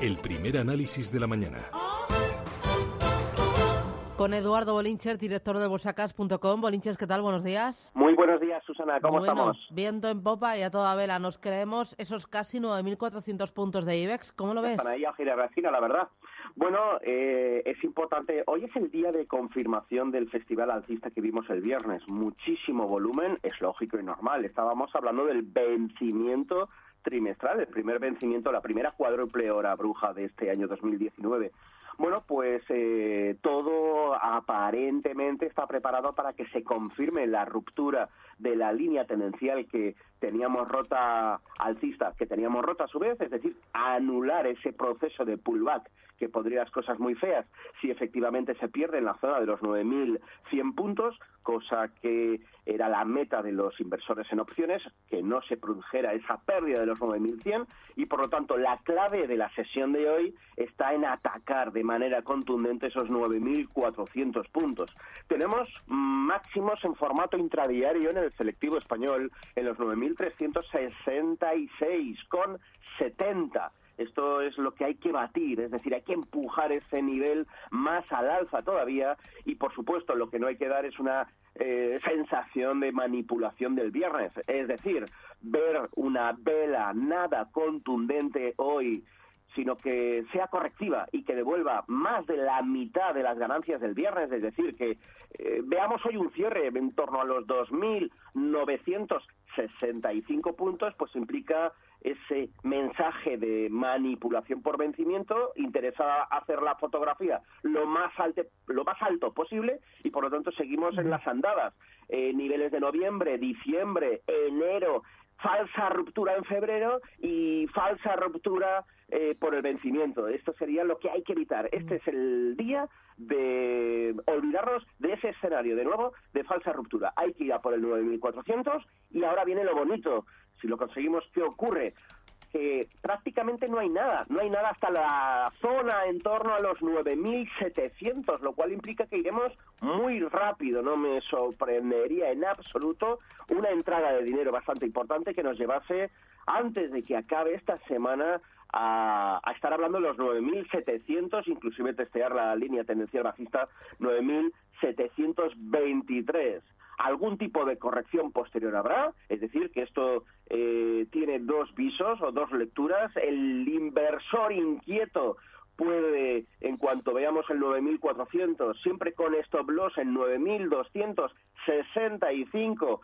El primer análisis de la mañana. Con Eduardo Bolinches, director de bolsacas.com. Bolinches, ¿qué tal? Buenos días. Muy buenos días, Susana. ¿Cómo Bueno, estamos? Viento en popa y a toda vela. Nos creemos esos casi 9.400 puntos de IBEX. ¿Cómo lo ves? Están ahí a girar la esquina, la verdad. Bueno, eh, es importante. Hoy es el día de confirmación del festival alcista que vimos el viernes. Muchísimo volumen, es lógico y normal. Estábamos hablando del vencimiento trimestral, el primer vencimiento, la primera cuádruple hora bruja de este año 2019. Bueno, pues eh, todo aparentemente está preparado para que se confirme la ruptura de la línea tendencial que teníamos rota alcista, que teníamos rota a su vez, es decir, anular ese proceso de pullback que podría las cosas muy feas si efectivamente se pierde en la zona de los 9.100 puntos, cosa que era la meta de los inversores en opciones, que no se produjera esa pérdida de los 9.100 y por lo tanto la clave de la sesión de hoy está en atacar de manera contundente esos 9.400 puntos. Tenemos máximos en formato intradiario en el selectivo español en los 9.366 con 70. Esto es lo que hay que batir, es decir, hay que empujar ese nivel más al alza todavía y, por supuesto, lo que no hay que dar es una eh, sensación de manipulación del viernes. Es decir, ver una vela nada contundente hoy sino que sea correctiva y que devuelva más de la mitad de las ganancias del viernes, es decir, que eh, veamos hoy un cierre en torno a los 2.965 puntos, pues implica ese mensaje de manipulación por vencimiento, interesa hacer la fotografía lo más alto, lo más alto posible y por lo tanto seguimos en las andadas. Eh, niveles de noviembre, diciembre, enero, falsa ruptura en febrero y falsa ruptura eh, por el vencimiento. Esto sería lo que hay que evitar. Este es el día de olvidarnos de ese escenario, de nuevo, de falsa ruptura. Hay que ir a por el 9.400 y ahora viene lo bonito. Si lo conseguimos, ¿qué ocurre? Que prácticamente no hay nada, no hay nada hasta la zona en torno a los 9.700, lo cual implica que iremos muy rápido, no me sorprendería en absoluto una entrada de dinero bastante importante que nos llevase antes de que acabe esta semana a, a estar hablando de los 9.700, inclusive testear la línea tendencial bajista 9.723 algún tipo de corrección posterior habrá, es decir, que esto eh, tiene dos visos o dos lecturas. El inversor inquieto puede, en cuanto veamos el 9.400, siempre con stop loss en 9.265,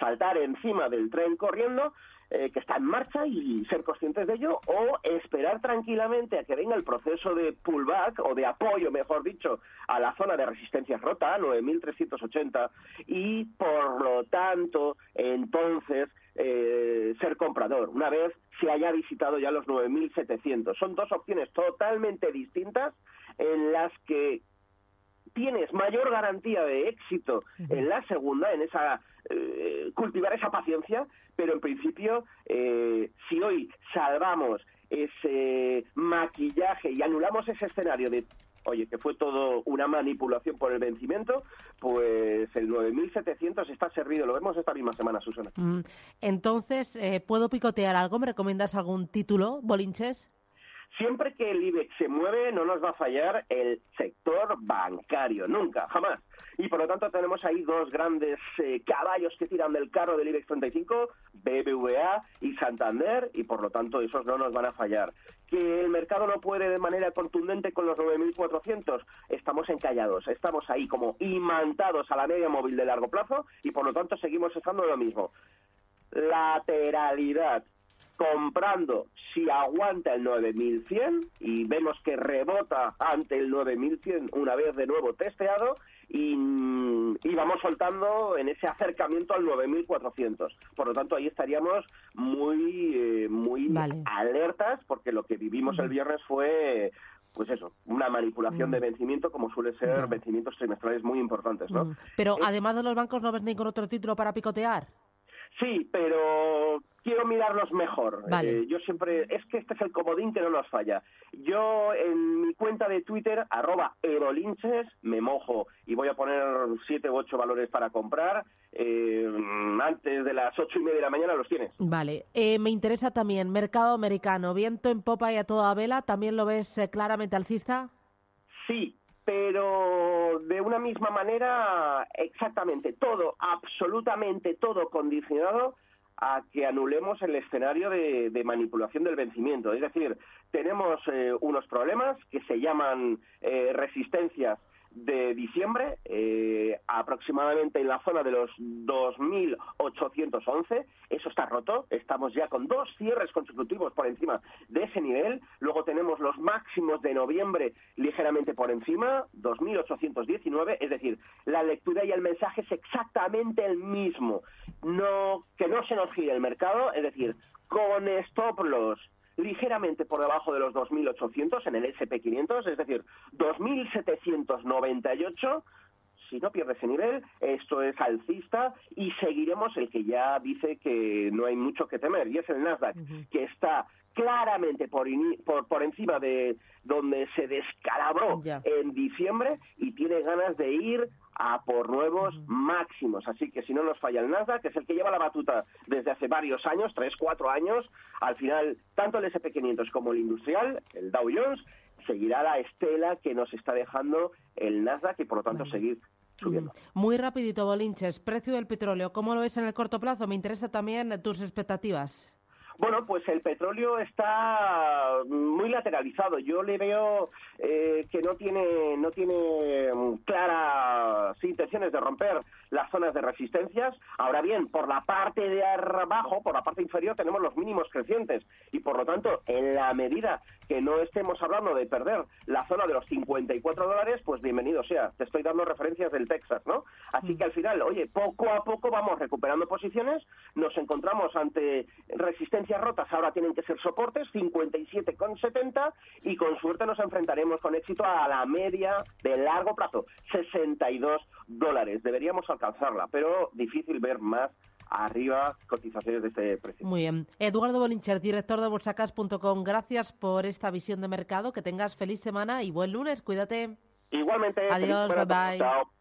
saltar encima del tren corriendo, eh, que está en marcha y ser conscientes de ello, o esperar tranquilamente a que venga el proceso de pullback o de apoyo, mejor dicho, a la zona de resistencia rota, 9.380, y por lo tanto, entonces, eh, ser comprador, una vez se haya visitado ya los 9.700. Son dos opciones totalmente distintas en las que tienes mayor garantía de éxito en la segunda, en esa eh, cultivar esa paciencia, pero en principio, eh, si hoy salvamos ese maquillaje y anulamos ese escenario de oye, que fue todo una manipulación por el vencimiento, pues el 9.700 está servido. Lo vemos esta misma semana, Susana. Mm, Entonces, eh, ¿puedo picotear algo? ¿Me recomiendas algún título, Bolinches? Siempre que el IBEX se mueve, no nos va a fallar el sector bancario, nunca, jamás. Y por lo tanto tenemos ahí dos grandes eh, caballos que tiran del carro del IBEX 35, BBVA y Santander, y por lo tanto esos no nos van a fallar. Que el mercado no puede de manera contundente con los 9.400, estamos encallados, estamos ahí como imantados a la media móvil de largo plazo y por lo tanto seguimos estando lo mismo. Lateralidad, comprando si aguanta el 9100 y vemos que rebota ante el 9100 una vez de nuevo testeado y, y vamos soltando en ese acercamiento al 9.400. Por lo tanto, ahí estaríamos muy, eh, muy alertas porque lo que vivimos el viernes fue pues eso, una manipulación de vencimiento como suele ser vencimientos trimestrales muy importantes, ¿no? Pero además de los bancos, ¿no ves ningún otro título para picotear? Sí, pero quiero mirarlos mejor. Eh, yo siempre, es que este es el comodín que no nos falla. Yo en mi cuenta de Twitter, arroba erolinches, me mojo y voy a poner siete u ocho valores para comprar. Eh, antes de las ocho y media de la mañana los tienes. Vale. Eh, me interesa también mercado americano, viento en popa y a toda vela. ¿También lo ves claramente alcista? Sí, pero de una misma manera, exactamente todo, absolutamente todo condicionado a que anulemos el escenario de, manipulación del vencimiento. Es decir, tenemos eh, unos problemas que se llaman eh, resistencias de diciembre, eh, aproximadamente en la zona de los 2.811. Eso está roto. Estamos ya con dos cierres consecutivos por encima de ese nivel. Luego tenemos máximos de noviembre ligeramente por encima, 2.819. Es decir, la lectura y el mensaje es exactamente el mismo. No, que no se nos gire el mercado, es decir, con stop loss ligeramente por debajo de los 2.800 en el SP500, es decir, 2.798 si no pierde ese nivel, esto es alcista y seguiremos el que ya dice que no hay mucho que temer, y es el Nasdaq, que está claramente por, por, por, encima de donde se descalabró en diciembre y tiene ganas de ir a por nuevos máximos. Así que si no nos falla el Nasdaq, que es el que lleva la batuta desde hace varios años, tres, cuatro años, al final tanto el SP500 como el industrial, el Dow Jones, seguirá la estela que nos está dejando el Nasdaq y por lo tanto seguir Muy rapidito, Bolinches, precio del petróleo, ¿cómo lo ves en el corto plazo? Me interesa también tus expectativas. Bueno, pues el petróleo está muy lateralizado. Yo le veo eh, que no tiene no tiene mm, claras intenciones de romper las zonas de resistencias. Ahora bien, por la parte de abajo, por la parte inferior, tenemos los mínimos crecientes y por lo tanto, en la medida que no estemos hablando de perder la zona de los 54 dólares, pues bienvenido sea. Te estoy dando referencias del Texas, ¿no? Así que al final, oye, poco a poco vamos recuperando posiciones, nos encontramos ante resistencias rotas, ahora tienen que ser soportes, 57,70 y con suerte nos enfrentaremos con éxito a la media de largo plazo, 62 dólares. Deberíamos alcanzarla, pero difícil ver más arriba cotizaciones de este precio. Muy bien. Eduardo Bolincher, director de bolsacas.com, gracias por esta visión de mercado. Que tengas feliz semana y buen lunes. Cuídate. Igualmente. Adiós, bye bye. Chao.